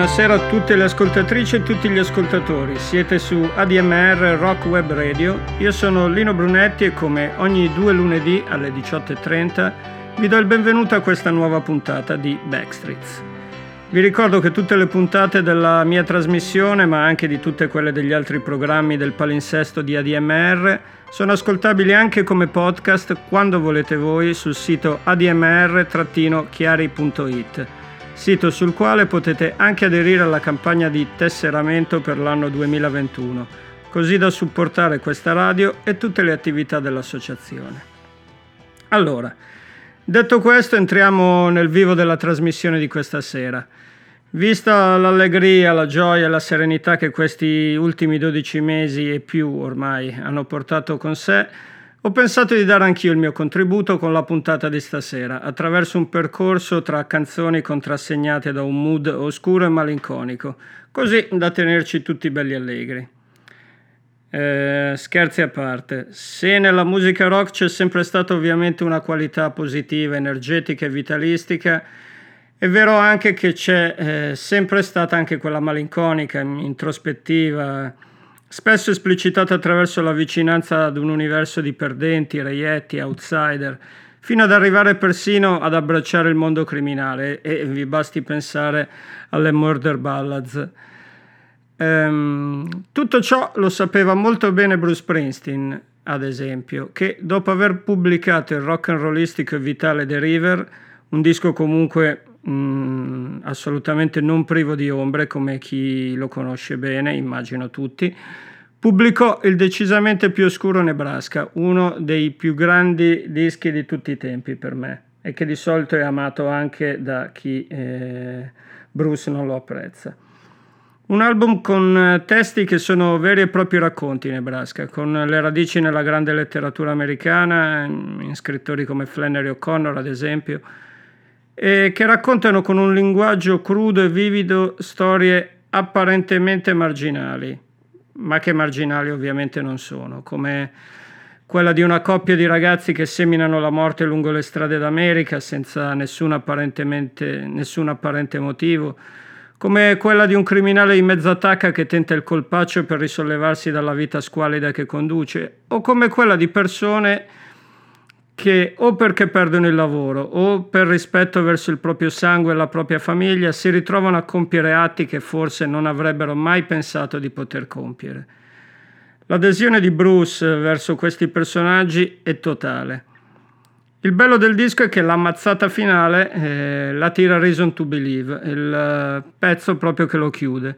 Buonasera a tutte le ascoltatrici e tutti gli ascoltatori. Siete su ADMR Rock Web Radio. Io sono Lino Brunetti e come ogni due lunedì alle 18.30 vi do il benvenuto a questa nuova puntata di Backstreets. Vi ricordo che tutte le puntate della mia trasmissione, ma anche di tutte quelle degli altri programmi del palinsesto di ADMR, sono ascoltabili anche come podcast quando volete voi sul sito admr-chiari.it sito sul quale potete anche aderire alla campagna di tesseramento per l'anno 2021, così da supportare questa radio e tutte le attività dell'associazione. Allora, detto questo, entriamo nel vivo della trasmissione di questa sera. Vista l'allegria, la gioia e la serenità che questi ultimi 12 mesi e più ormai hanno portato con sé, ho pensato di dare anch'io il mio contributo con la puntata di stasera, attraverso un percorso tra canzoni contrassegnate da un mood oscuro e malinconico, così da tenerci tutti belli allegri. Eh, scherzi a parte, se nella musica rock c'è sempre stata ovviamente una qualità positiva, energetica e vitalistica, è vero anche che c'è eh, sempre stata anche quella malinconica, introspettiva, spesso esplicitata attraverso la vicinanza ad un universo di perdenti, reietti, outsider, fino ad arrivare persino ad abbracciare il mondo criminale e vi basti pensare alle murder ballads. Ehm, tutto ciò lo sapeva molto bene Bruce Springsteen, ad esempio, che dopo aver pubblicato il rock and rollistico e vitale The River, un disco comunque mh, mm, assolutamente non privo di ombre, come chi lo conosce bene, immagino tutti, pubblicò il decisamente più oscuro Nebraska, uno dei più grandi dischi di tutti i tempi per me e che di solito è amato anche da chi eh, Bruce non lo apprezza. Un album con eh, testi che sono veri e propri racconti Nebraska, con le radici nella grande letteratura americana, in scrittori come Flannery O'Connor ad esempio, e che raccontano con un linguaggio crudo e vivido storie apparentemente marginali, ma che marginali ovviamente non sono, come quella di una coppia di ragazzi che seminano la morte lungo le strade d'America senza nessun, nessun apparente motivo, come quella di un criminale di mezza tacca che tenta il colpaccio per risollevarsi dalla vita squalida che conduce, o come quella di persone che o perché perdono il lavoro o per rispetto verso il proprio sangue e la propria famiglia si ritrovano a compiere atti che forse non avrebbero mai pensato di poter compiere. L'adesione di Bruce verso questi personaggi è totale. Il bello del disco è che l'ammazzata finale eh, la tira Reason to Believe, il pezzo proprio che lo chiude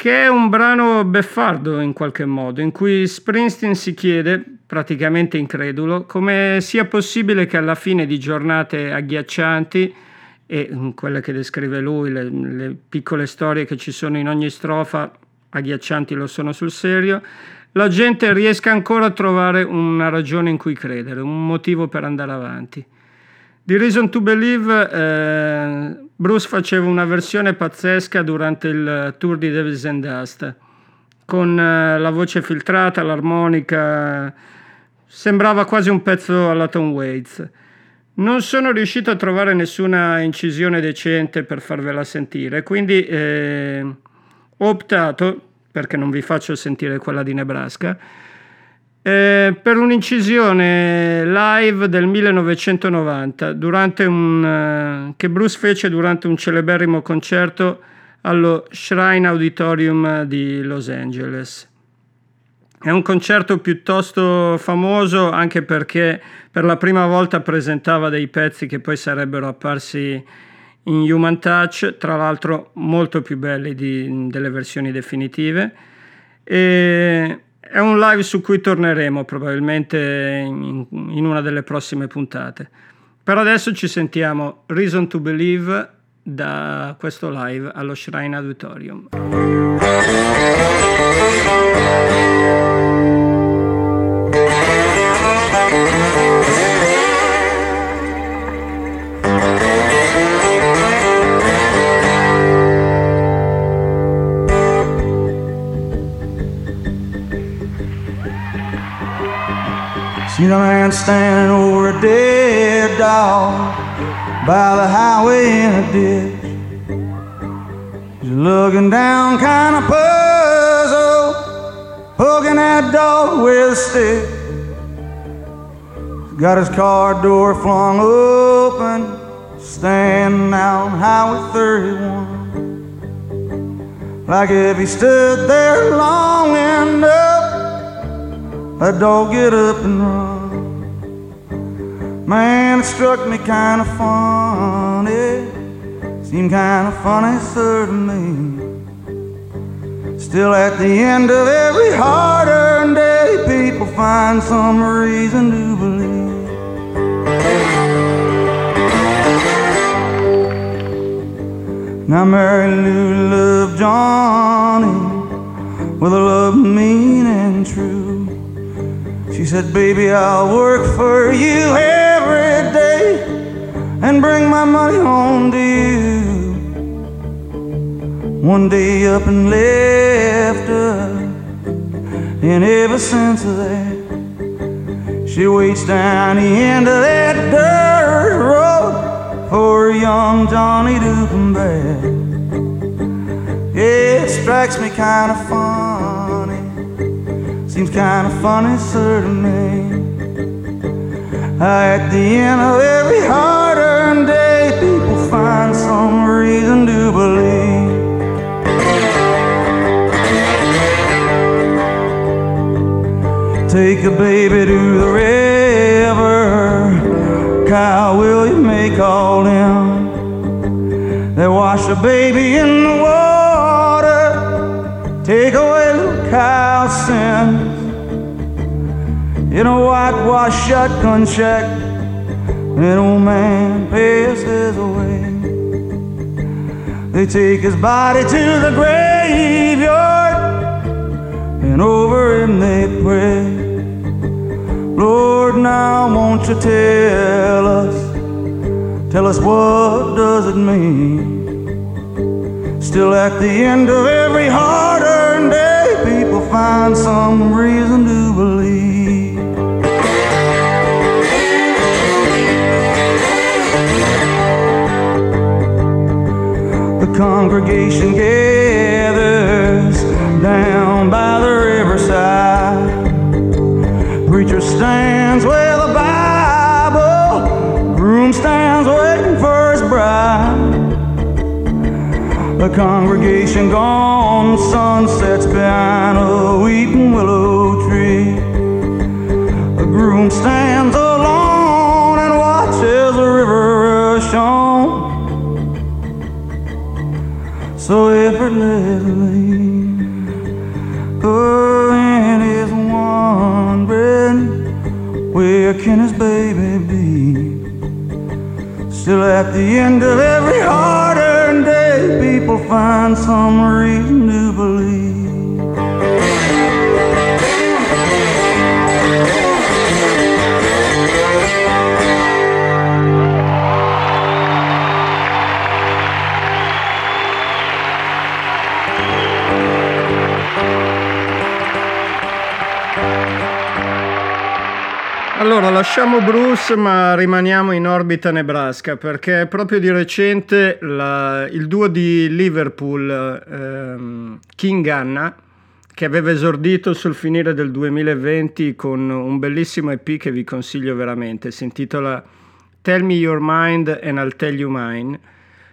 che è un brano beffardo in qualche modo, in cui Springsteen si chiede, praticamente incredulo, come sia possibile che alla fine di giornate agghiaccianti, e quelle che descrive lui, le, le piccole storie che ci sono in ogni strofa, agghiaccianti lo sono sul serio, la gente riesca ancora a trovare una ragione in cui credere, un motivo per andare avanti. Di Reason to Believe eh, Bruce faceva una versione pazzesca durante il tour di Davis and Dust, con eh, la voce filtrata, l'armonica, sembrava quasi un pezzo alla Tom Waits. Non sono riuscito a trovare nessuna incisione decente per farvela sentire, quindi eh, ho optato, perché non vi faccio sentire quella di Nebraska, eh, per un'incisione live del 1990 un, eh, che Bruce fece durante un celeberrimo concerto allo Shrine Auditorium di Los Angeles. È un concerto piuttosto famoso anche perché per la prima volta presentava dei pezzi che poi sarebbero apparsi in Human Touch, tra l'altro molto più belli di, delle versioni definitive. E è un live su cui torneremo probabilmente in, in una delle prossime puntate. Per adesso ci sentiamo Reason to Believe da questo live allo Shrine Auditorium. Man standing over a dead dog by the highway in a ditch. He's looking down, kind of puzzled, poking that dog with a stick. Got his car door flung open, standing out on Highway 31. Like if he stood there long enough, that dog get up and run. Man, it struck me kind of funny. Seemed kind of funny, me. Still, at the end of every hard earned day, people find some reason to believe. Now, Mary Lou loved Johnny with a love mean and true. She said, Baby, I'll work for you every day and bring my money home to you. One day up and left her, and ever since that, she waits down the end of that dirt road for young Johnny to come back. It strikes me kind of funny, seems kind of funny, sir, to me. Uh, at the end of every hard earned day, people find some reason to believe. Take a baby to the river, Kyle, will you make all them? They wash a baby in the water, take away Kyle's sins in a whitewashed shotgun shack. An old man passes away. They take his body to the graveyard, and over him they pray. Lord, now won't you tell us, tell us what does it mean? Still at the end of every people find some reason to believe. The congregation gathers down by the riverside. Preacher stands with The congregation gone, the sun sets behind a weeping willow tree. The groom stands alone and watches the river rush on so effortlessly. Oh, and is wondering where can his baby be? Still, at the end of every day, people find some reason to Allora, lasciamo Bruce ma rimaniamo in orbita Nebraska perché proprio di recente la- il duo di Liverpool, ehm, King Anna, che aveva esordito sul finire del 2020 con un bellissimo EP che vi consiglio veramente, si intitola Tell Me Your Mind and I'll Tell You Mine.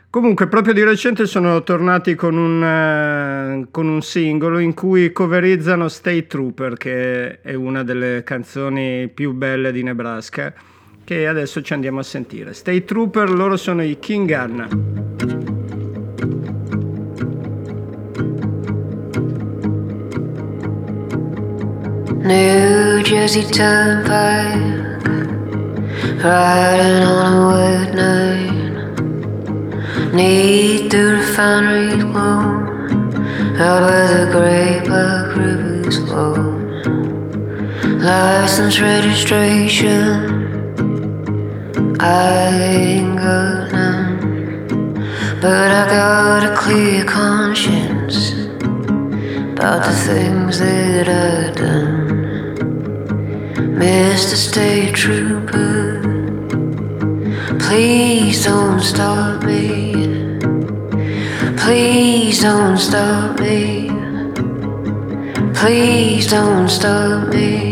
Comunque, proprio di recente sono tornati con un, eh, con un singolo in cui coverizzano State Trooper, che è una delle canzoni più belle di Nebraska, che adesso ci andiamo a sentire. State Trooper, loro sono i King Anna. New Jersey Turnpike, riding on a wet night. Need the refinery glow, out by the Great Black River's flow. License registration, I ain't got none, but I got a clear conscience about the things that I've done. Mr. State Trooper, Please don't stop me. Please don't stop me. Please don't stop me.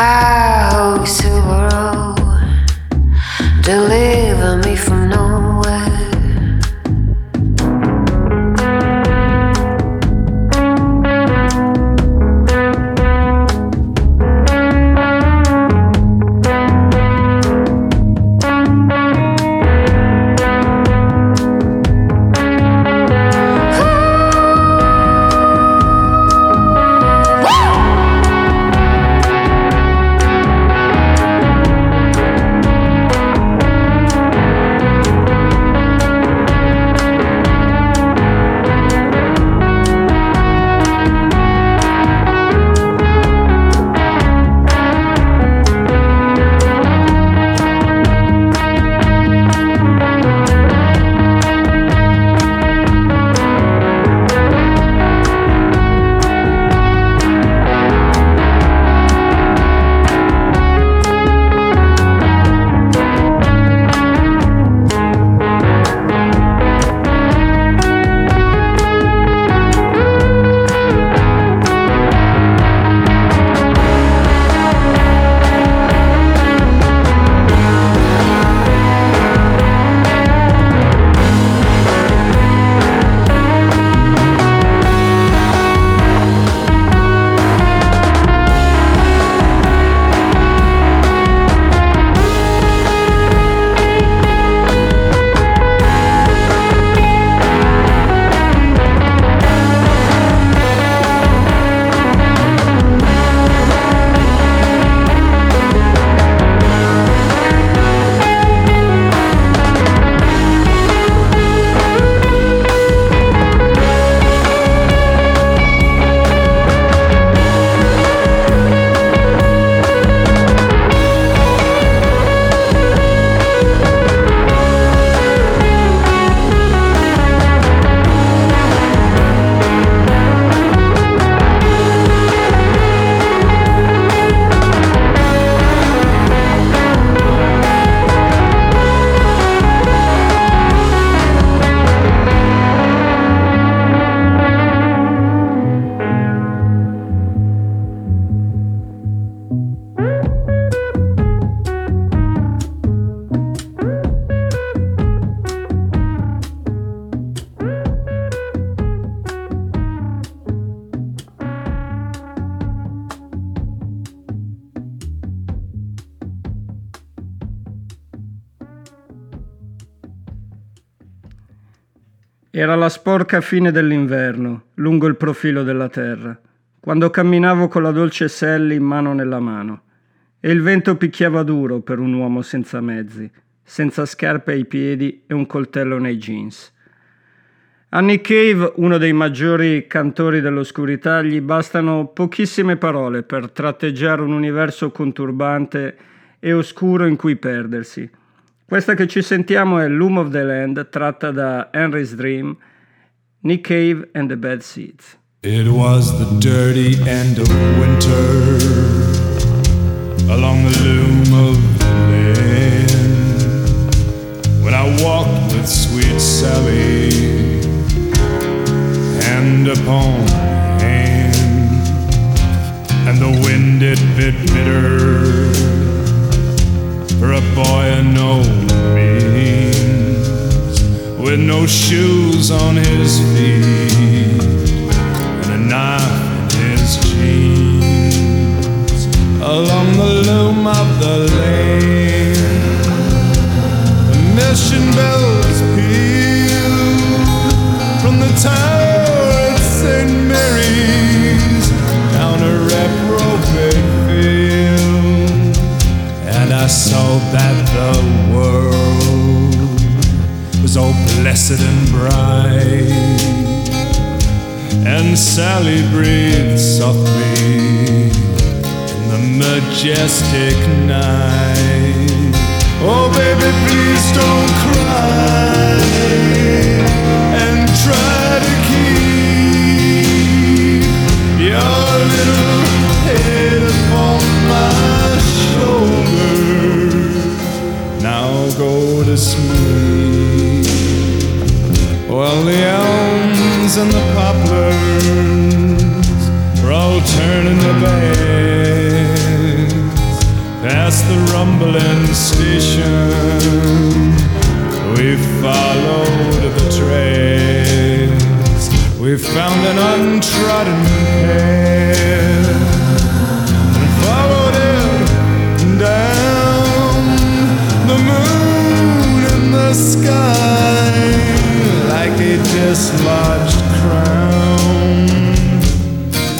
How to roll. Deliver Era la sporca fine dell'inverno, lungo il profilo della terra, quando camminavo con la dolce Sally mano nella mano, e il vento picchiava duro per un uomo senza mezzi, senza scarpe ai piedi e un coltello nei jeans. A Nick Cave, uno dei maggiori cantori dell'oscurità, gli bastano pochissime parole per tratteggiare un universo conturbante e oscuro in cui perdersi questa che ci sentiamo è Loom of the Land, tratta da Henry's Dream, Nick Cave and the Bad Seeds. It was the dirty end of winter along the loom of the land when I walked with sweet Sally hand upon hand and the wind it bit bitter for a boy of no means, with no shoes on his feet and a knife in his jeans. Along the loom of the lane, the mission bells peal from the tower at St. Saw that the world was all blessed and bright. And Sally breathed softly in the majestic night. Oh, baby, please don't cry and try to keep your little head upon my Now go to sleep. While the elms and the poplars were all turning their backs past the rumbling station. We followed the. We found an untrodden path the sky like a dislodged crown,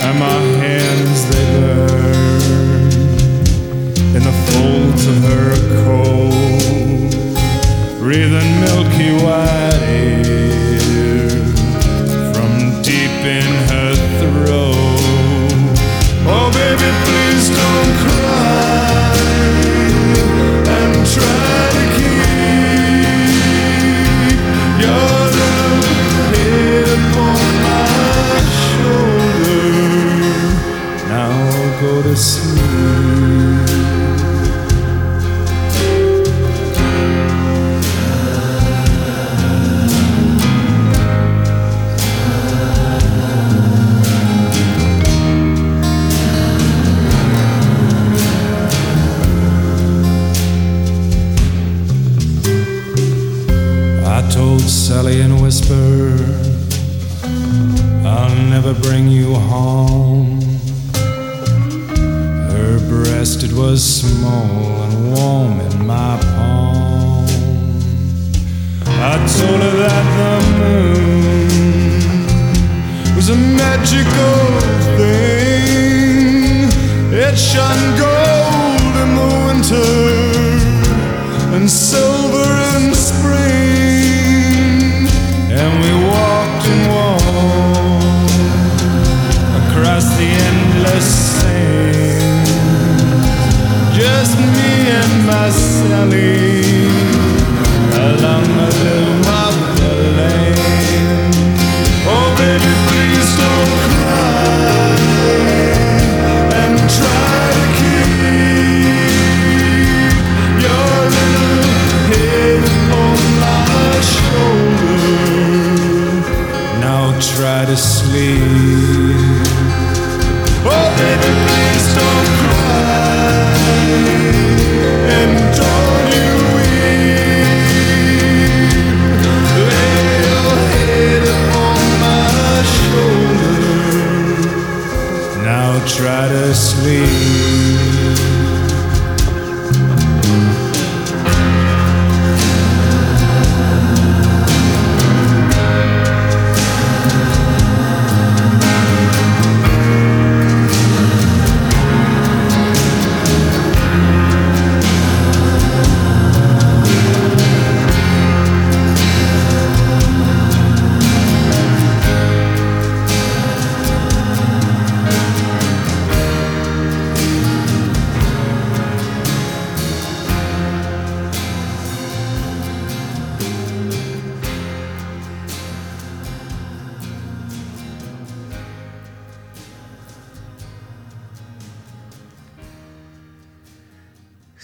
and my hands they burn in the folds of her coat, breathing milky white air from deep in Sally in a whisper, I'll never bring you home breast it was small and warm in my palm. I told her that the moon was a magical thing. It shone gold in the winter and silver in spring, and we walked and walked just me and my Sally along the of the lane. Oh, baby, please don't cry and try to keep your little head on my shoulder. Now try to sleep. Try to sleep.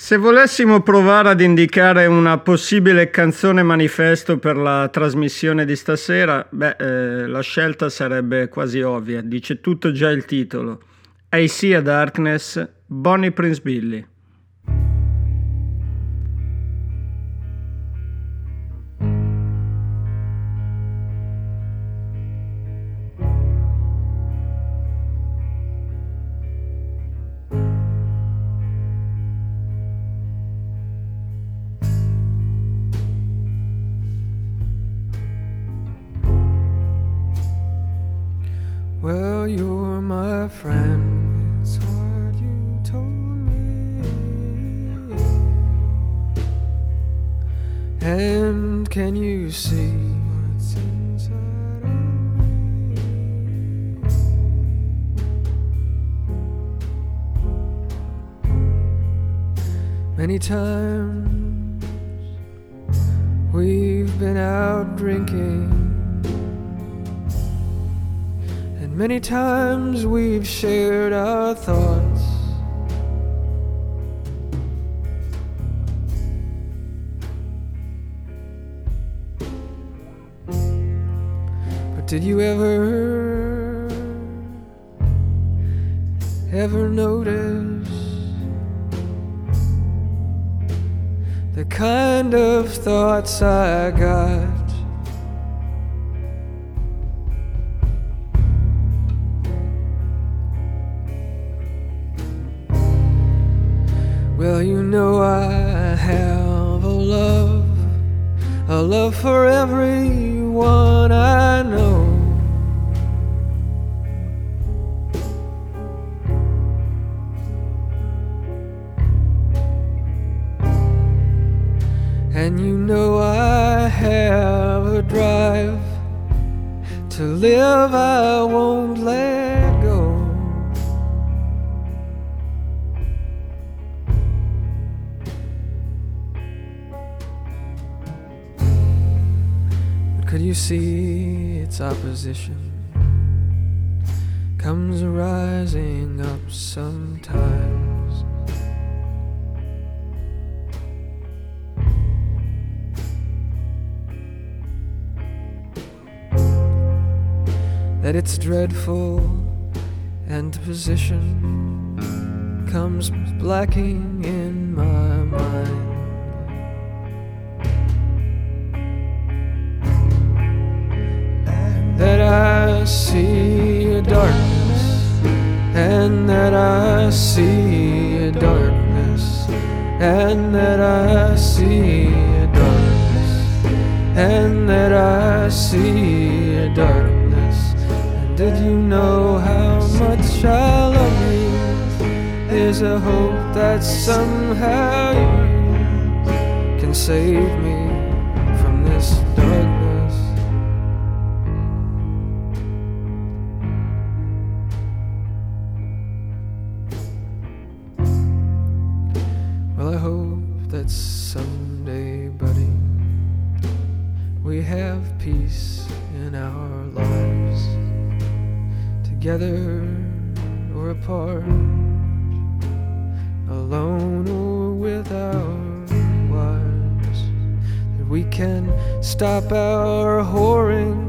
Se volessimo provare ad indicare una possibile canzone manifesto per la trasmissione di stasera, beh, eh, la scelta sarebbe quasi ovvia, dice tutto già il titolo. I See a Darkness, Bonnie Prince Billy. And can you see what's inside of me? Many times we've been out drinking. And many times we've shared our thoughts. Did you ever, ever notice the kind of thoughts I got? Its opposition comes rising up sometimes? That its dreadful and position comes blacking that somehow you can save me whoring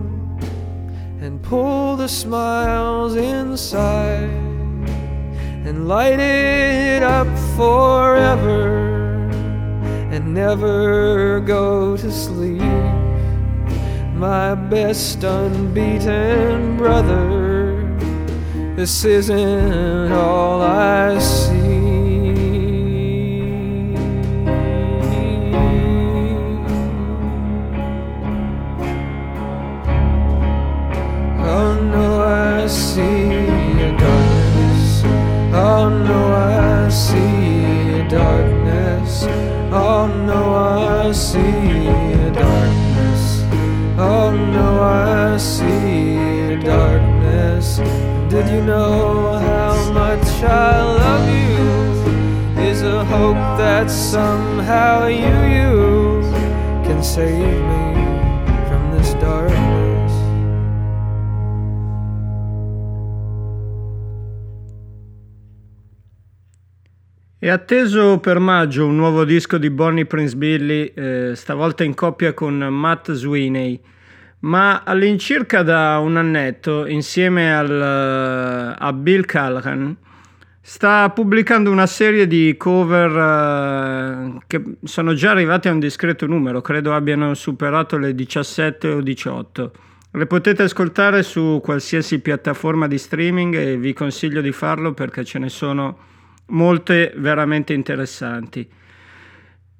and pull the smiles inside and light it up forever and never go to sleep. My best unbeaten brother, this isn't all I see. See a darkness. Oh no, I see a darkness. Oh no, I see a darkness. Oh no, I see a darkness. Did you know how much I love you? Is a hope that somehow you, you can save me È atteso per maggio un nuovo disco di Bonnie Prince Billy, eh, stavolta in coppia con Matt Sweeney, ma all'incirca da un annetto, insieme al, a Bill Callahan, sta pubblicando una serie di cover uh, che sono già arrivati a un discreto numero, credo abbiano superato le 17 o 18. Le potete ascoltare su qualsiasi piattaforma di streaming e vi consiglio di farlo perché ce ne sono molte veramente interessanti.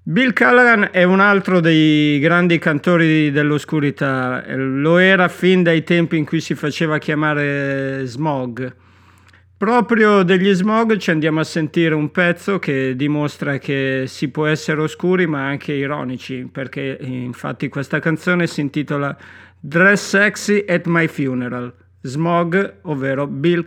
Bill Callahan è un altro dei grandi cantori dell'oscurità, lo era fin dai tempi in cui si faceva chiamare Smog. Proprio degli Smog ci andiamo a sentire un pezzo che dimostra che si può essere oscuri ma anche ironici, perché infatti questa canzone si intitola Dress Sexy at My Funeral, Smog, ovvero Bill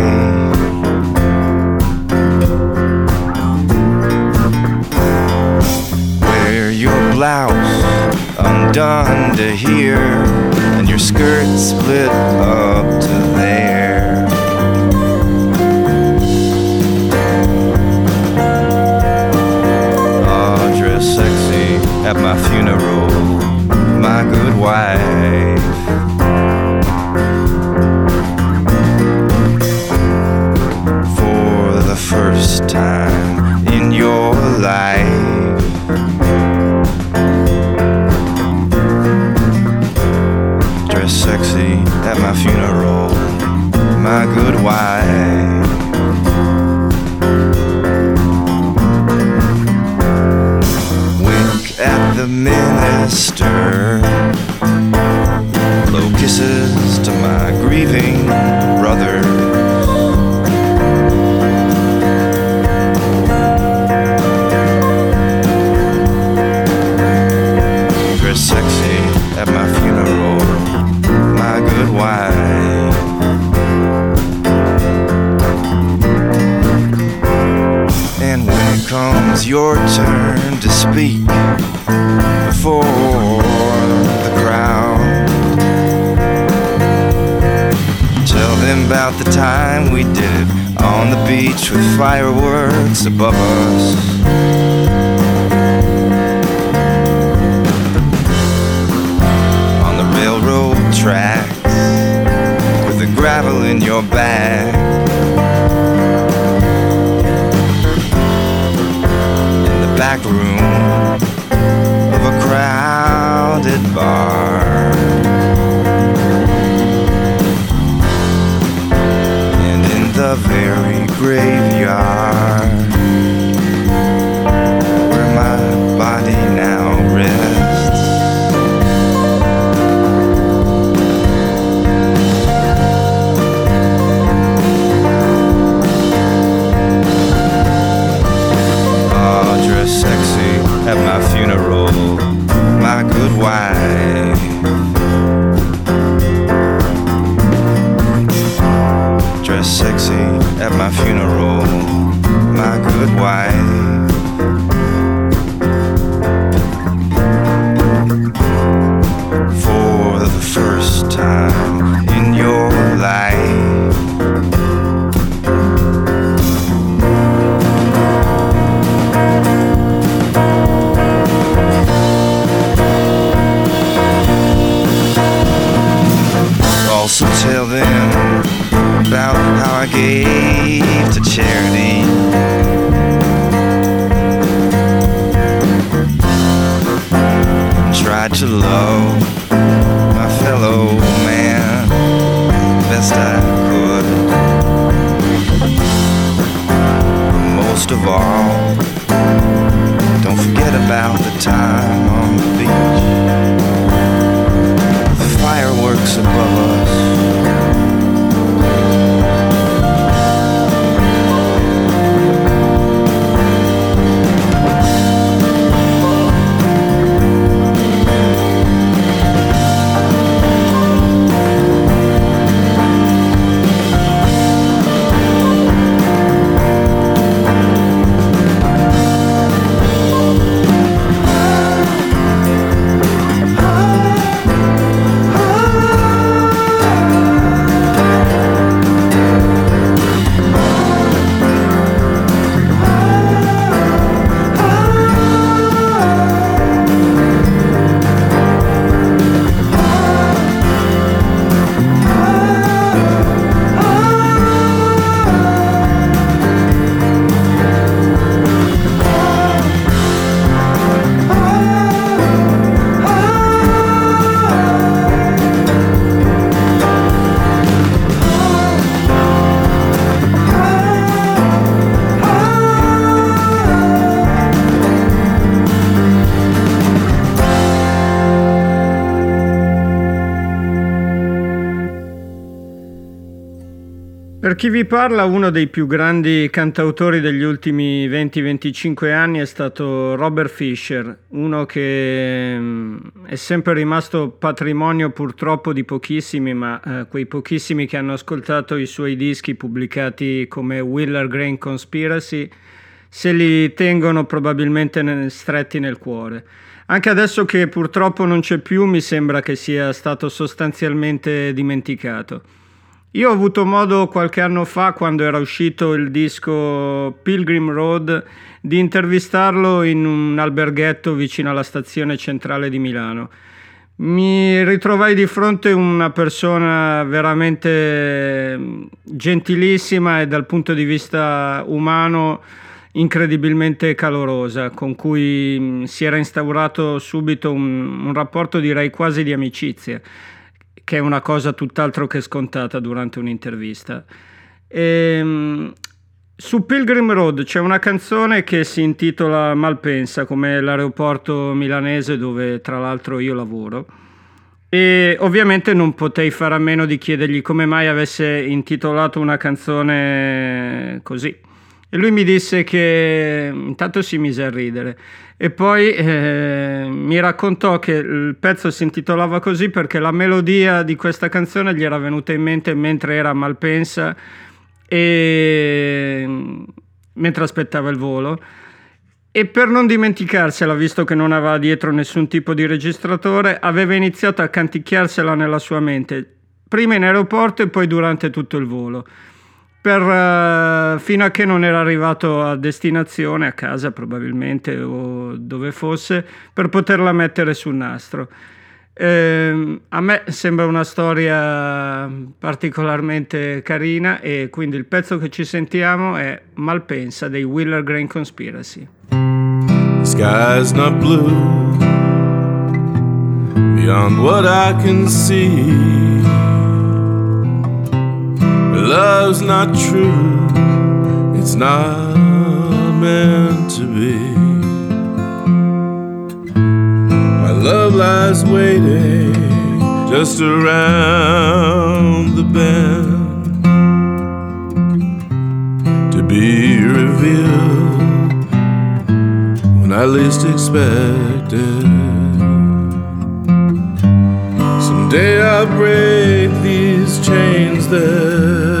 done to here, and your skirt split up to there. dress sexy at my funeral chi vi parla, uno dei più grandi cantautori degli ultimi 20-25 anni è stato Robert Fisher, uno che mm, è sempre rimasto patrimonio purtroppo di pochissimi, ma eh, quei pochissimi che hanno ascoltato i suoi dischi pubblicati come Willer Grain Conspiracy se li tengono probabilmente stretti nel cuore. Anche adesso che purtroppo non c'è più, mi sembra che sia stato sostanzialmente dimenticato. Io ho avuto modo qualche anno fa, quando era uscito il disco Pilgrim Road, di intervistarlo in un alberghetto vicino alla stazione centrale di Milano. Mi ritrovai di fronte una persona veramente mm, gentilissima e dal punto di vista umano incredibilmente calorosa, con cui mm, si era instaurato subito un, un rapporto direi quasi di amicizia che è una cosa tutt'altro che scontata durante un'intervista. E, ehm, su Pilgrim Road c'è una canzone che si intitola Malpensa, come l'aeroporto milanese dove tra l'altro io lavoro. E ovviamente non potei fare a meno di chiedergli come mai avesse intitolato una canzone così. E lui mi disse che intanto si mise a ridere e poi eh, mi raccontò che il pezzo si intitolava così perché la melodia di questa canzone gli era venuta in mente mentre era a Malpensa e mentre aspettava il volo. E per non dimenticarsela, visto che non aveva dietro nessun tipo di registratore, aveva iniziato a canticchiarsela nella sua mente, prima in aeroporto e poi durante tutto il volo per, uh, fino a che non era arrivato a destinazione, a casa probabilmente o dove fosse, per poterla mettere sul nastro. Eh, a me sembra una storia particolarmente carina e quindi il pezzo che ci sentiamo è Malpensa dei Willer Grain Conspiracy. The sky's not blue beyond what I can see. Love's not true, it's not meant to be. My love lies waiting just around the bend to be revealed when I least expect it. Someday I'll break these chains that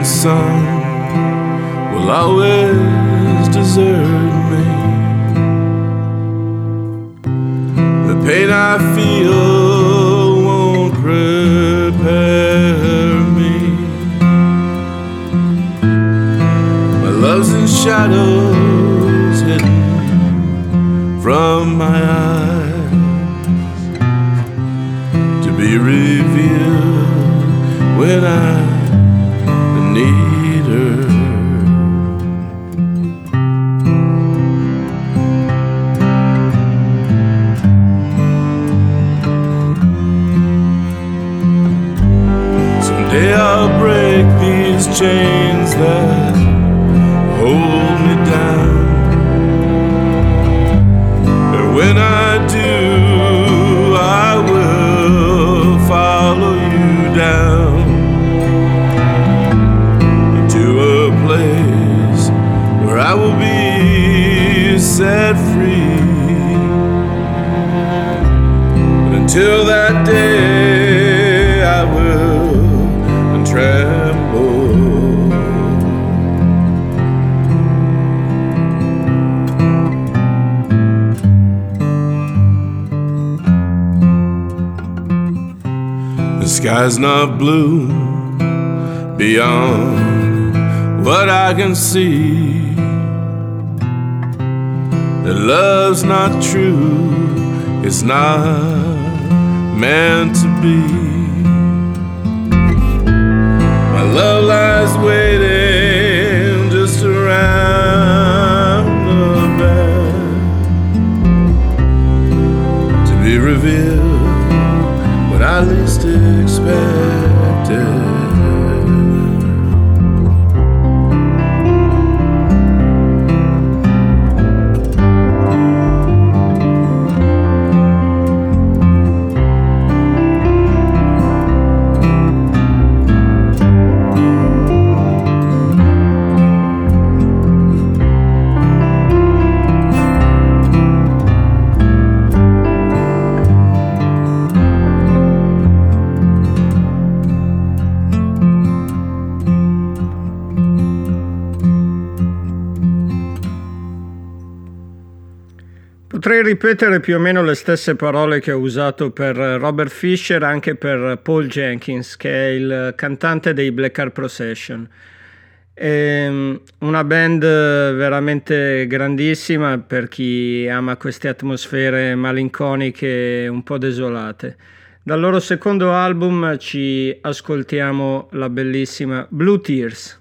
morning sun will always desert me. The pain I feel won't prepare me. My love's in shadows hidden from my eyes to be revealed when I chains that hold me down. And when I do, I will follow you down to a place where I will be set free. But until that day, sky's not blue beyond what I can see. That love's not true, it's not meant to be. My love lies waiting just around the bend to be revealed when I least expect ripetere più o meno le stesse parole che ho usato per Robert Fisher anche per Paul Jenkins, che è il cantante dei Black Car Procession. È una band veramente grandissima per chi ama queste atmosfere malinconiche un po' desolate. Dal loro secondo album ci ascoltiamo la bellissima Blue Tears.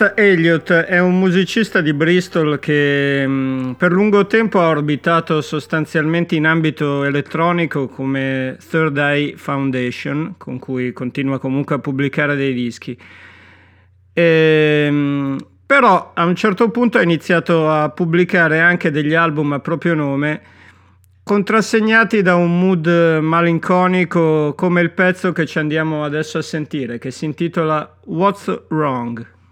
Matt Elliott è un musicista di Bristol che mm, per lungo tempo ha orbitato sostanzialmente in ambito elettronico come Third Eye Foundation, con cui continua comunque a pubblicare dei dischi. E, mh, mm, però a un certo punto ha iniziato a pubblicare anche degli album a proprio nome contrassegnati da un mood malinconico come il pezzo che ci andiamo adesso a sentire, che si intitola What's Wrong.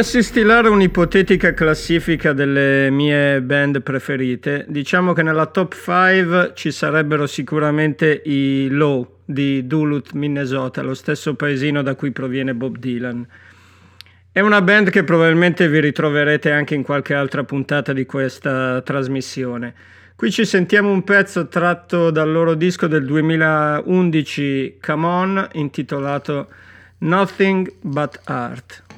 dovessi stilare un'ipotetica classifica delle mie band preferite, diciamo che nella top 5 ci sarebbero sicuramente i Low di Duluth, Minnesota, lo stesso paesino da cui proviene Bob Dylan. È una band che probabilmente vi ritroverete anche in qualche altra puntata di questa trasmissione. Qui ci sentiamo un pezzo tratto dal loro disco del 2011 Come On intitolato Nothing But Art.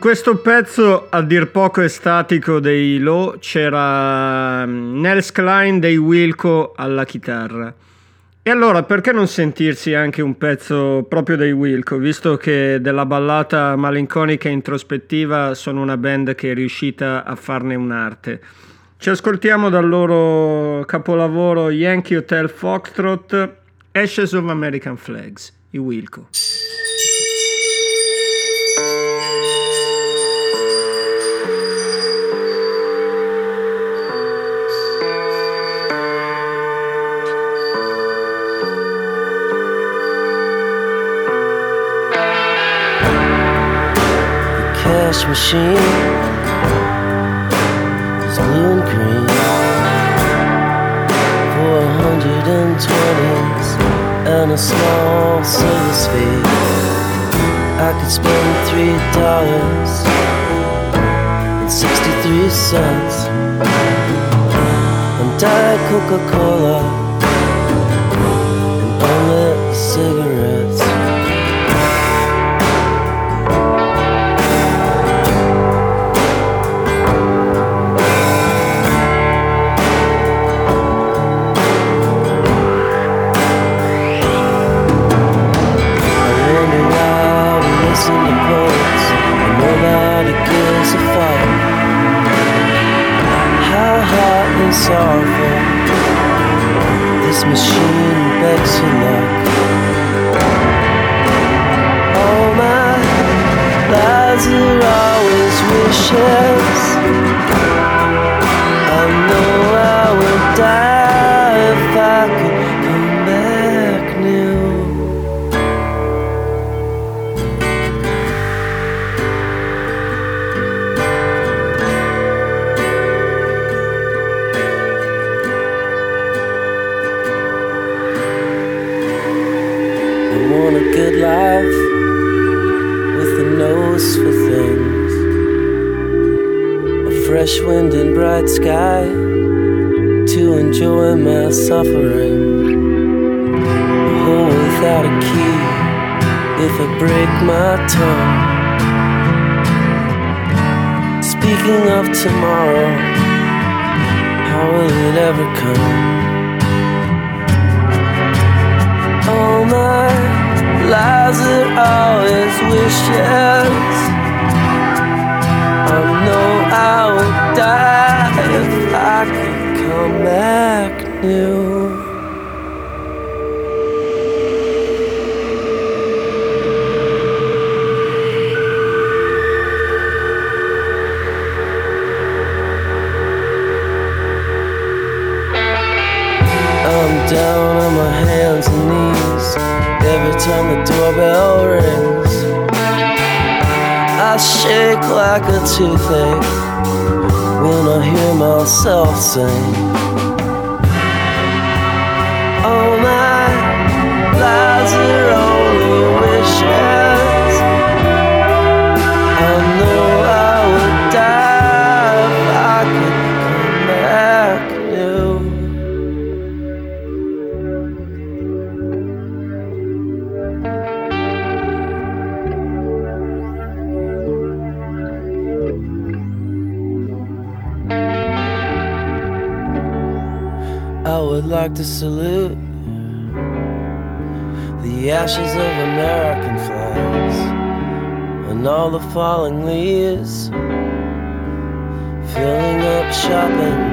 Questo pezzo, a dir poco estatico dei Low, c'era mm, Nels Klein dei Wilco alla chitarra. E allora perché non sentirsi anche un pezzo proprio dei Wilco, visto che della ballata malinconica e introspettiva sono una band che è riuscita a farne un'arte. Ci ascoltiamo dal loro capolavoro Yankee Hotel Foxtrot, Ashes of American Flags, i Wilco. Cash machine. Is blue and green. For a hundred and twenties and a small service fee. I could spend three dollars and sixty-three cents on Diet Coca-Cola This machine begs for luck. All my lives are always sky to enjoy my suffering. A hole without a key if I break my tongue. Speaking of tomorrow, how will it ever come? Toothache when I hear myself sing. To salute the ashes of American flags and all the falling leaves filling up shopping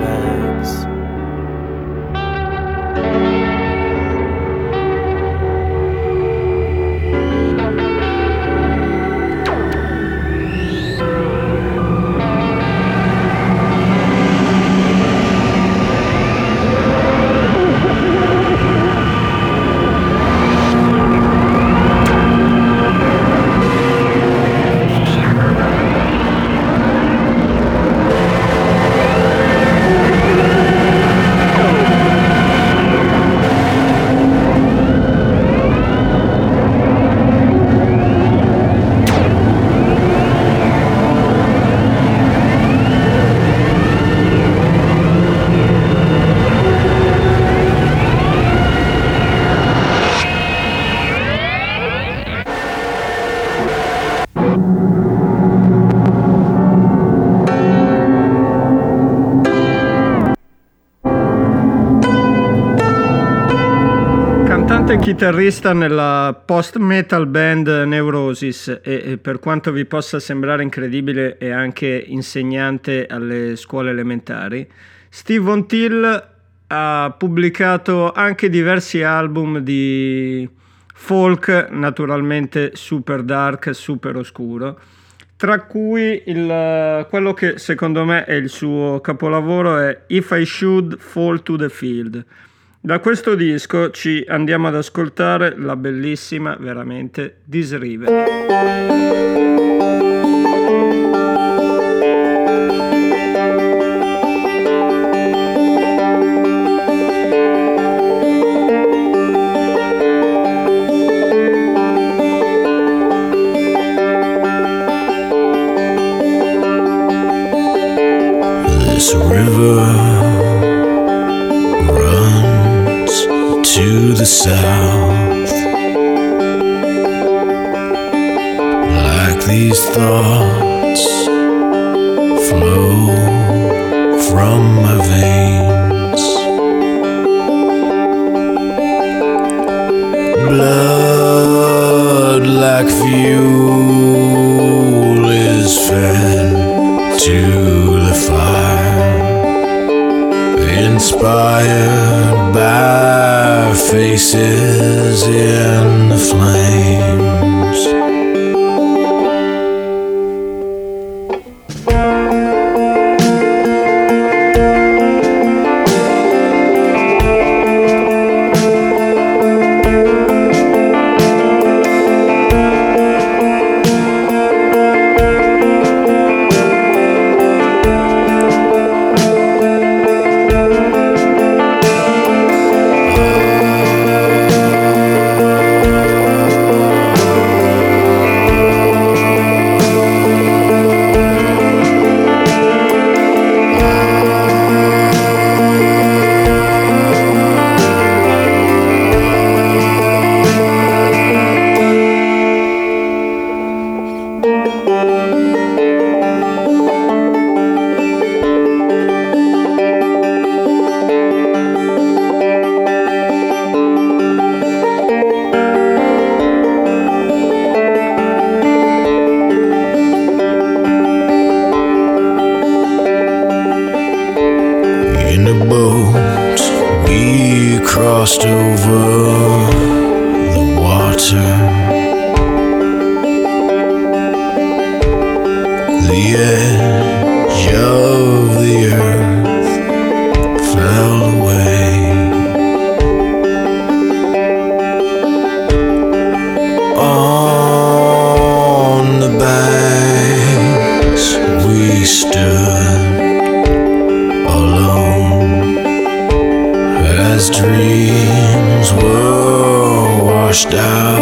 chitarrista nella post-metal band Neurosis e, per quanto vi possa sembrare incredibile è anche insegnante alle scuole elementari. Steve Till ha pubblicato anche diversi album di folk, naturalmente super dark, super oscuro, tra cui il, quello che secondo me è il suo capolavoro è If I Should Fall to the Field da questo disco ci andiamo ad ascoltare la bellissima, veramente, Disriver. South. Like these thoughts the edge of the earth. On the banks we stood alone as dreams were washed out.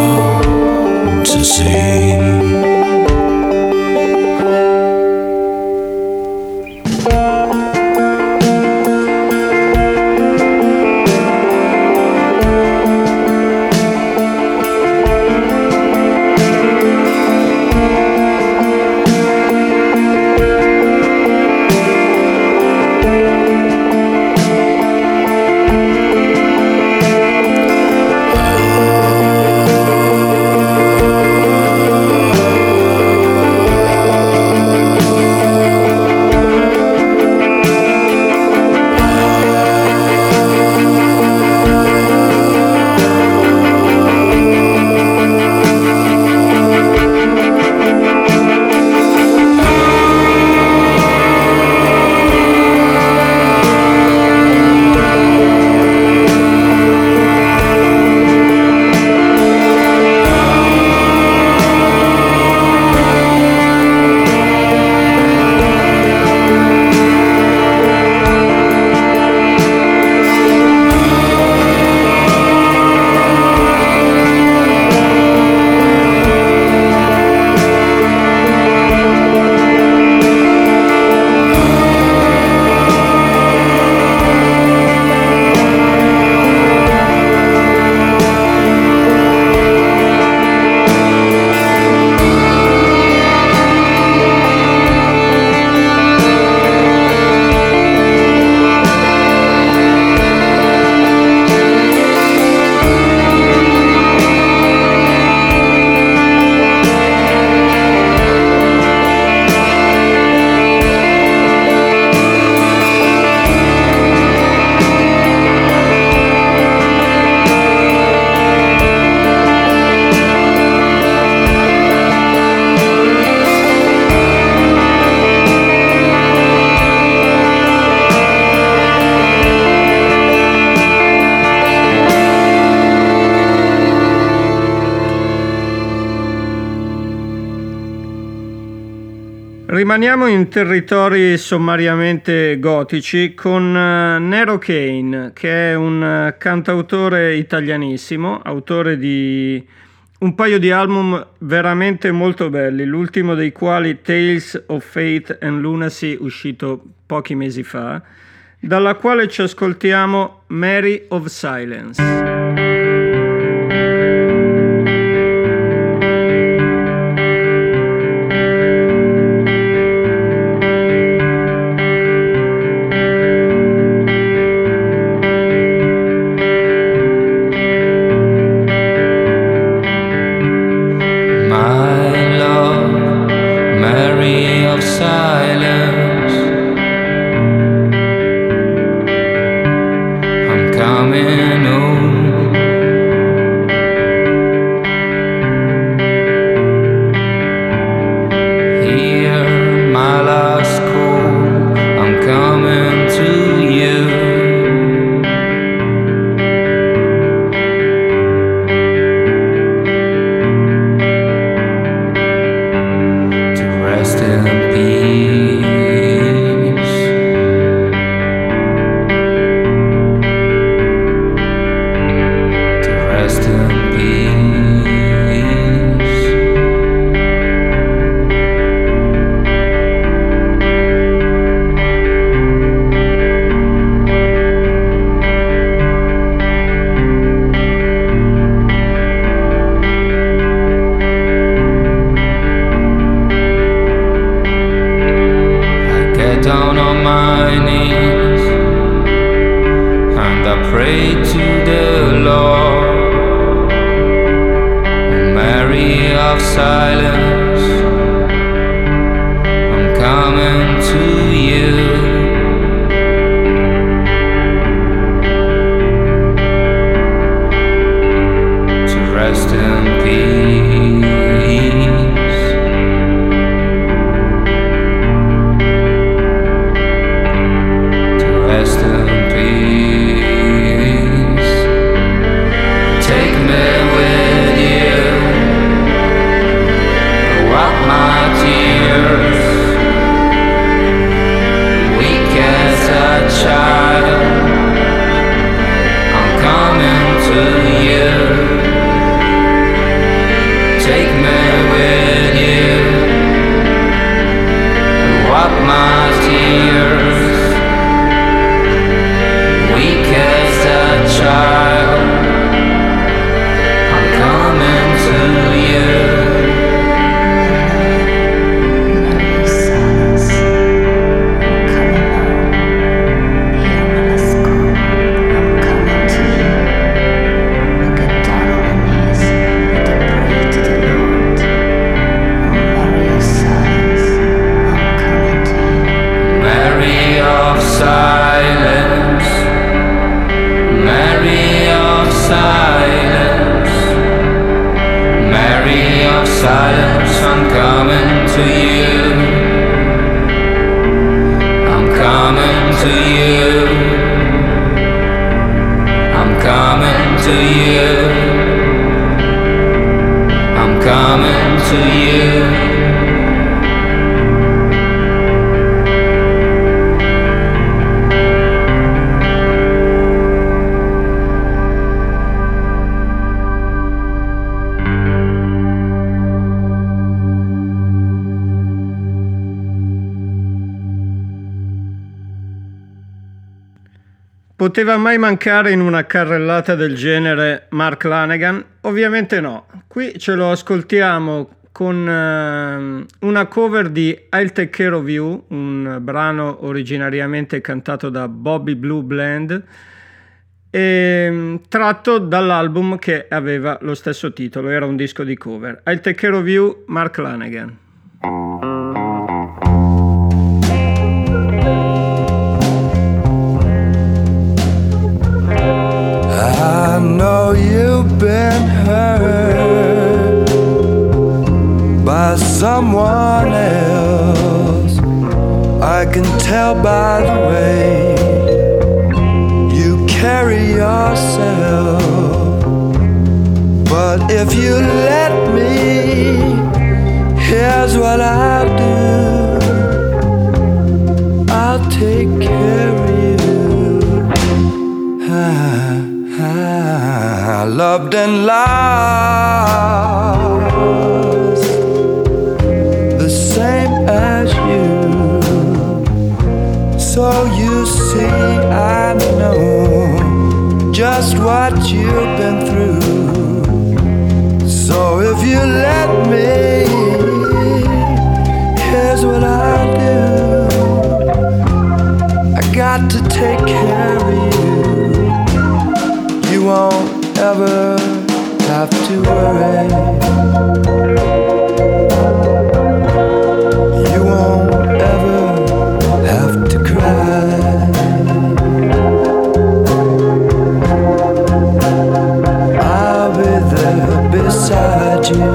In territori sommariamente gotici con eh, Nero Kane, che è un eh, cantautore italianissimo, autore di un paio di album veramente molto belli, l'ultimo dei quali Tales of Fate and Lunacy, uscito pochi mesi fa, dalla quale ci ascoltiamo Mary of Silence. silence, I'm coming to you. I'm coming to you. I'm coming to you. I'm coming to you. Poteva mai mancare in una carrellata del genere Mark Lanegan? Ovviamente no. Qui ce lo ascoltiamo con uh, una cover di I'll Take Care of You, un brano originariamente cantato da Bobby Blue Blend, e, mm, tratto dall'album che aveva lo stesso titolo, era un disco di cover. I'll Take Care of You, Mark Lanegan. know you've been hurt by someone else. I can tell by the way you carry yourself. But if you let me, here's what I'll do I'll take care of you. Ah been lost, the same as you. So you see, I know just what you've been through. So if you let me, here's what I'll do. I got to take care of you. You won't ever have to worry. You won't ever have to cry. I'll be there beside you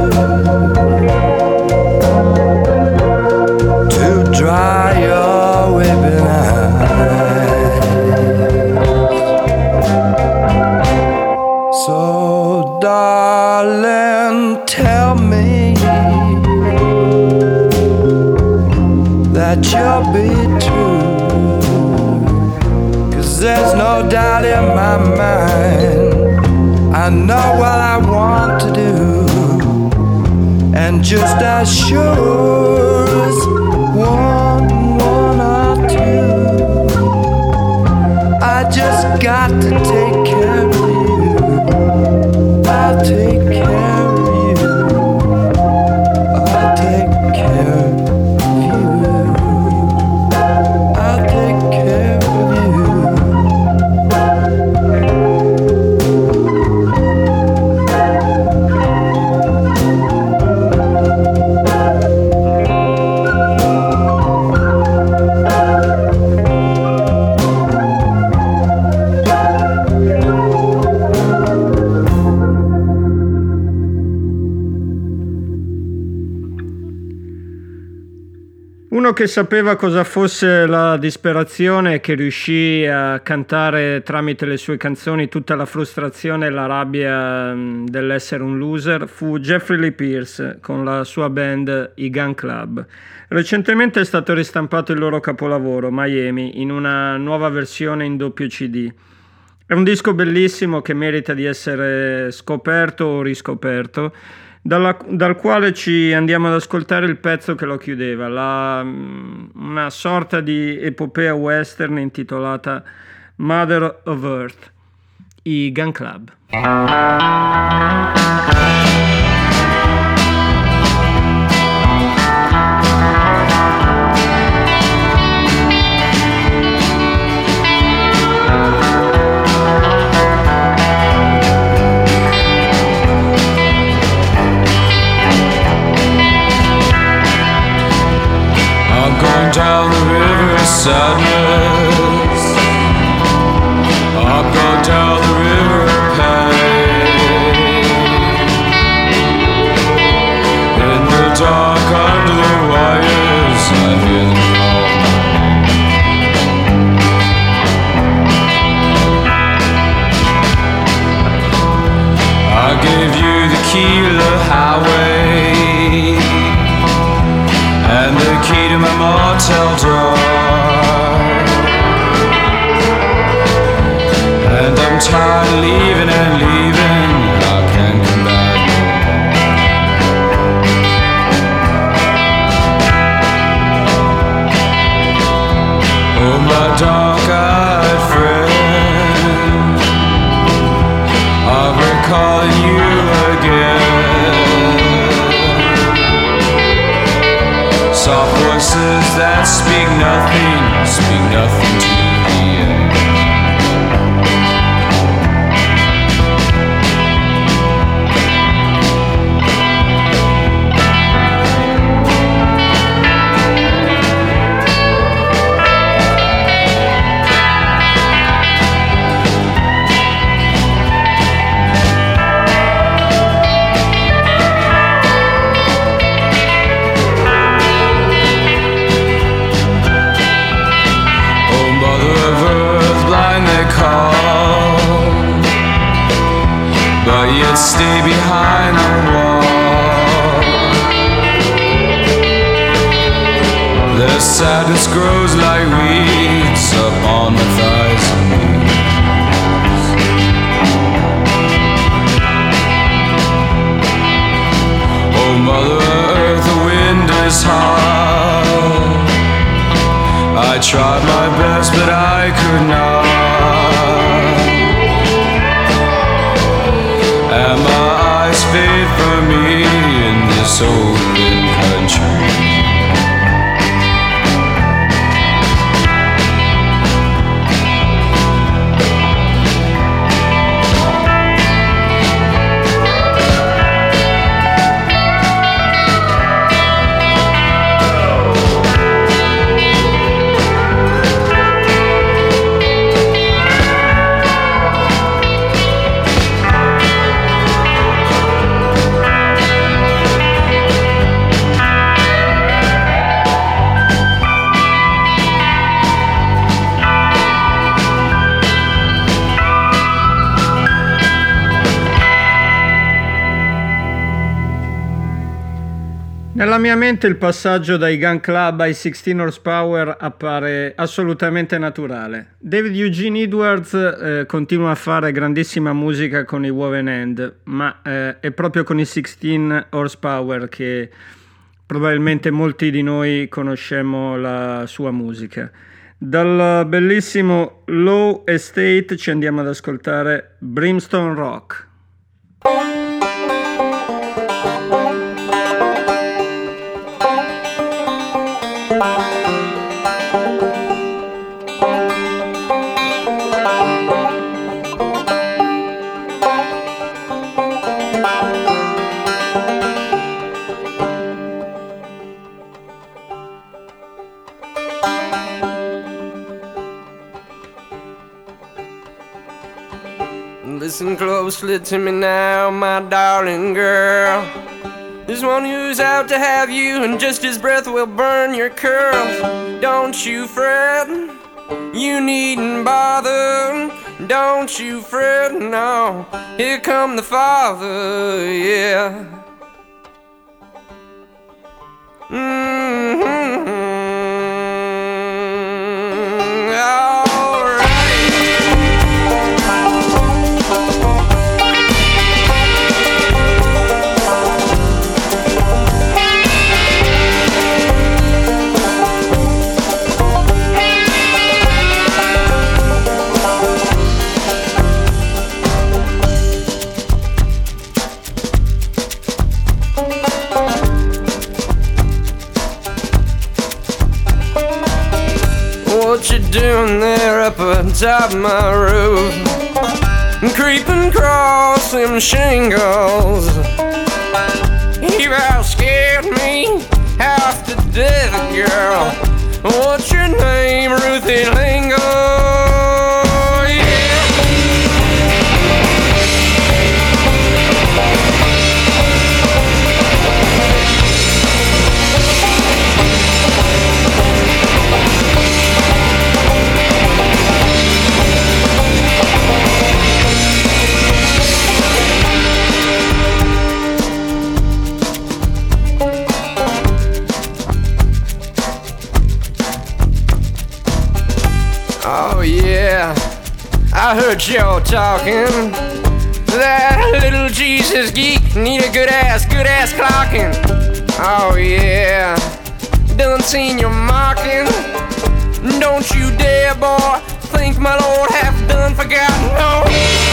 know what I want to do. And just as sure as one, one or two, I just got to take Uno che sapeva cosa fosse la disperazione e che riuscì a cantare tramite le sue canzoni tutta la frustrazione e la rabbia mm, dell'essere un loser fu Jeffrey Lee Pierce con la sua band I Gun Club. Recentemente è stato ristampato il loro capolavoro, Miami, in una nuova versione in doppio CD. È un disco bellissimo che merita di essere scoperto o riscoperto, dalla- dal quale ci andiamo ad ascoltare il pezzo che lo chiudeva, la- una sorta di epopea western intitolata Mother of Earth, i Gun Club. Down the river tired of leaving and leaving. I can't come back. Oh, my dark-eyed friend, I'm recalling you again. Soft voices that speak nothing, speak nothing Nella mia mente il passaggio dai gun club ai 16 horsepower appare assolutamente naturale. David Eugene Edwards eh, continua a fare grandissima musica con i Woven End, ma eh, è proprio con i 16 horsepower che probabilmente molti di noi conosciamo la sua musica. Dal bellissimo Low Estate ci andiamo ad ascoltare Brimstone Rock. Listen closely to me now, my darling girl. There's one who's out to have you, and just his breath will burn your curls. Don't you fret, you needn't bother. Don't you fret, no. Here come the father, yeah. Mm-hmm. Top my roof? Creeping across them shingles. You about scared me half to death, girl. What's your name, Ruthie Lingo? Talking. That little Jesus geek need a good ass, good ass clocking. Oh yeah, done seen you mocking. Don't you dare, boy, think my lord hath done forgotten. No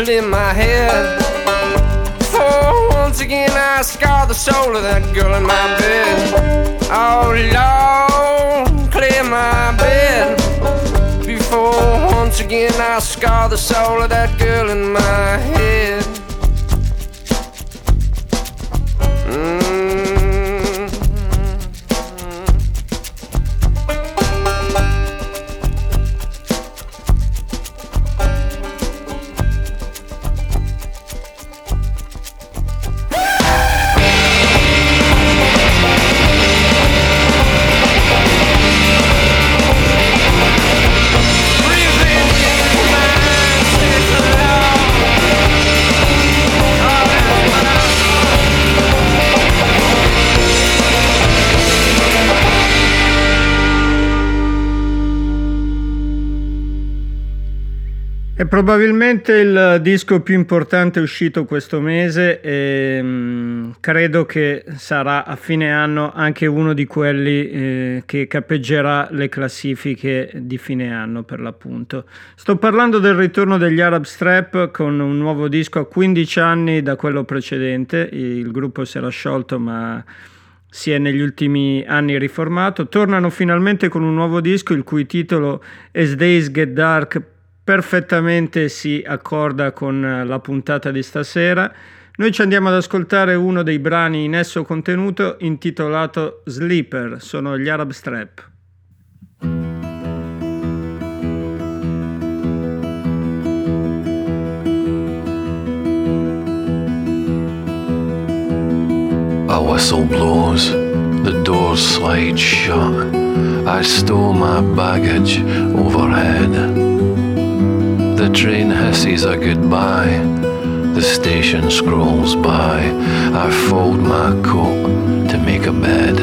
to clear my head. For once again I scar the soul of that girl in my bed. Oh Lord, clear my bed before once again I scar the soul of that girl in my head. È probabilmente il disco più importante uscito questo mese e mh, credo che sarà a fine anno anche uno di quelli eh, che capeggerà le classifiche di fine anno per l'appunto. Sto parlando del ritorno degli Arab Strap con un nuovo disco a 15 anni da quello precedente, il gruppo si era sciolto ma si è negli ultimi anni riformato, tornano finalmente con un nuovo disco il cui titolo As Days Get Dark perfettamente si accorda con la puntata di stasera. Noi ci andiamo ad ascoltare uno dei brani in esso contenuto intitolato Sleeper, sono gli Arab Strap. A whistle blows, the doors slide shut. I stow my baggage overhead. The train hisses a goodbye. The station scrolls by. I fold my coat to make a bed.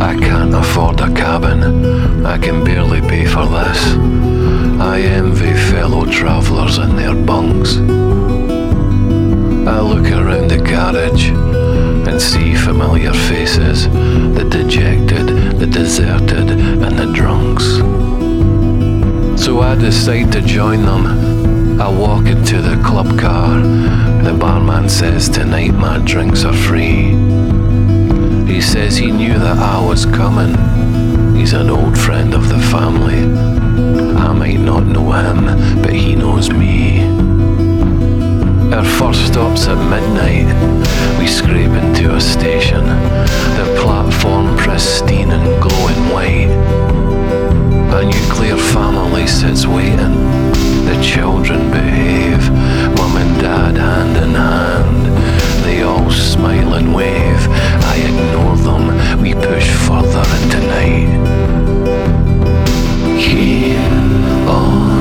I can't afford a cabin. I can barely pay for this. I envy fellow travellers in their bunks. I look around the garage and see familiar faces the dejected, the deserted, and the drunks. So I decide to join them. I walk into the club car. The barman says tonight my drinks are free. He says he knew that I was coming. He's an old friend of the family. I might not know him, but he knows me. Our first stop's at midnight. We scrape into a station. The platform pristine and glowing white. A nuclear family sits waiting. The children behave. Mum and dad hand in hand. They all smile and wave. I ignore them. We push further into night. Keep on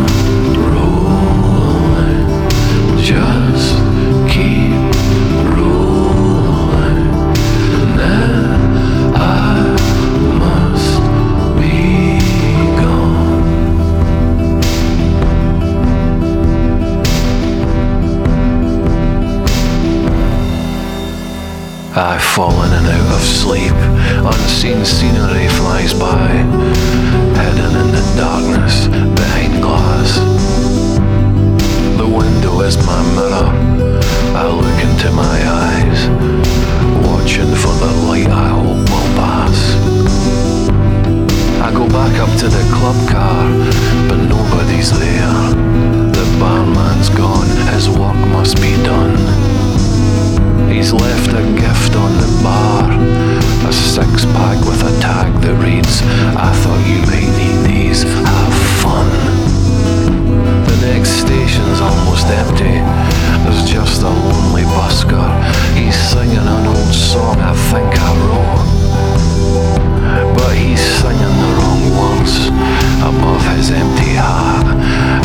I've fallen and out of sleep. Unseen scenery flies by, hidden in the darkness behind glass. The window is my mirror. I look into my eyes, watching for the light I hope will pass. I go back up to the club car, but nobody's there. The barman's gone, his work must be done. He's left a gift on the bar, a six pack with a tag that reads, I thought you might need these, have fun. The next station's almost empty, there's just a lonely busker. He's singing an old song I think I wrote. But he's singing the wrong words above his empty heart,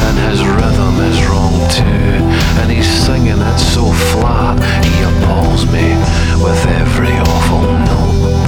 and his rhythm is wrong too. And he's singing it so flat, he appalls me with every awful note.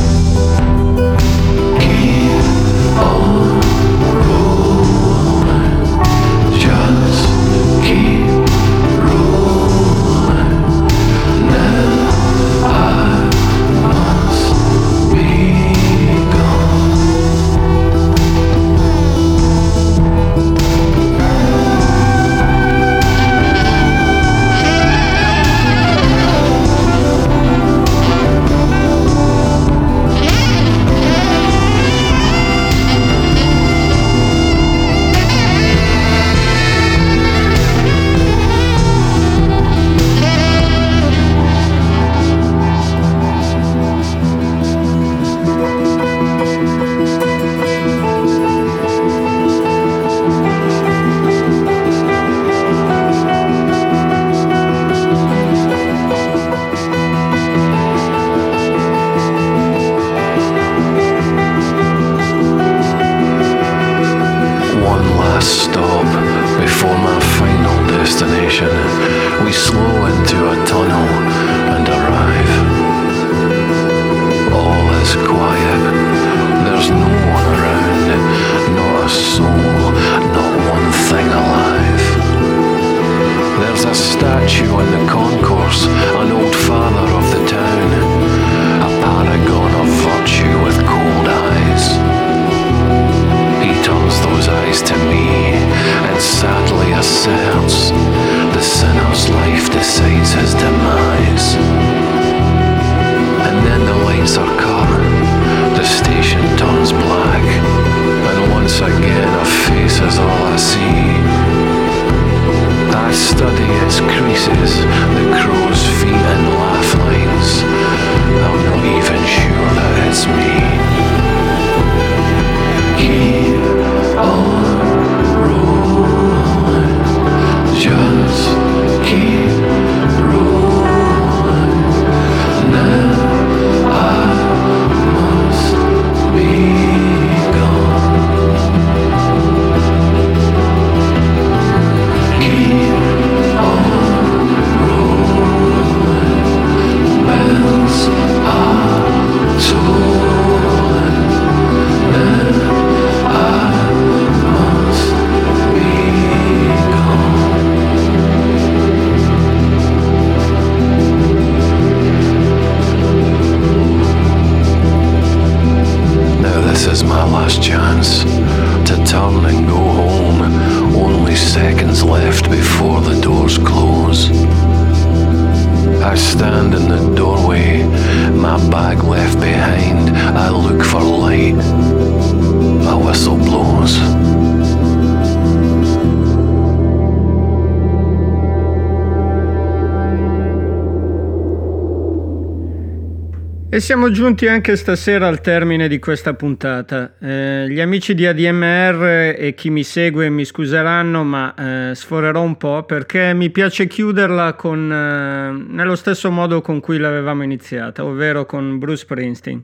E siamo giunti anche stasera al termine di questa puntata. Eh, gli amici di ADMR e chi mi segue mi scuseranno, ma eh, sforerò un po' perché mi piace chiuderla con, eh, nello stesso modo con cui l'avevamo iniziata, ovvero con Bruce Springsteen.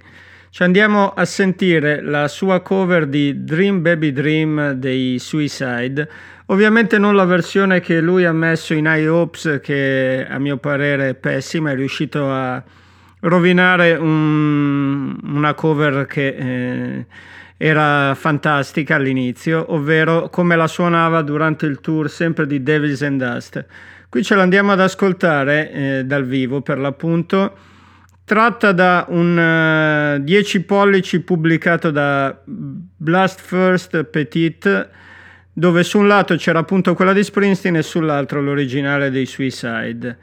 Ci andiamo a sentire la sua cover di Dream Baby Dream dei Suicide. Ovviamente non la versione che lui ha messo in I Hopes, che a mio parere è pessima, è riuscito a rovinare un- una cover che eh, era fantastica all'inizio, ovvero come la suonava durante il tour sempre di Devils and Dust. Qui ce l'andiamo ad ascoltare eh, dal vivo per l'appunto, tratta da un eh, 10 pollici pubblicato da Blast First Petit, dove su un lato c'era appunto quella di Springsteen e sull'altro l'originale dei Suicide.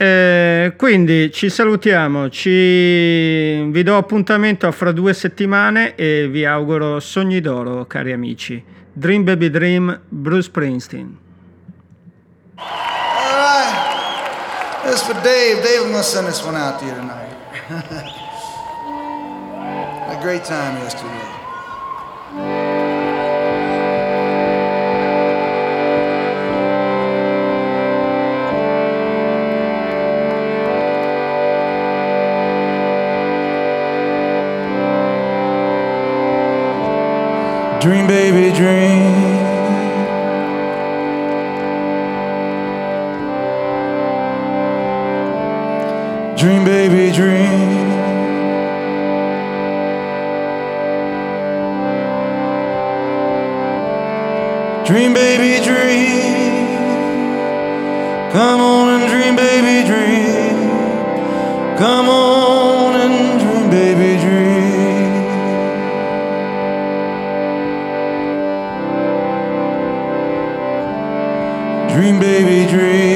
Eh, quindi ci salutiamo, ci... vi do appuntamento fra due settimane e vi auguro sogni d'oro, cari amici. Dream Baby Dream, Bruce Springsteen. All right. This is for Dave. Dave, I'm to send this one out to you tonight. A great time yesterday. Dream, baby, dream. Dream, baby, dream. Dream, baby, dream. Come on and dream, baby, dream. Come on Dream,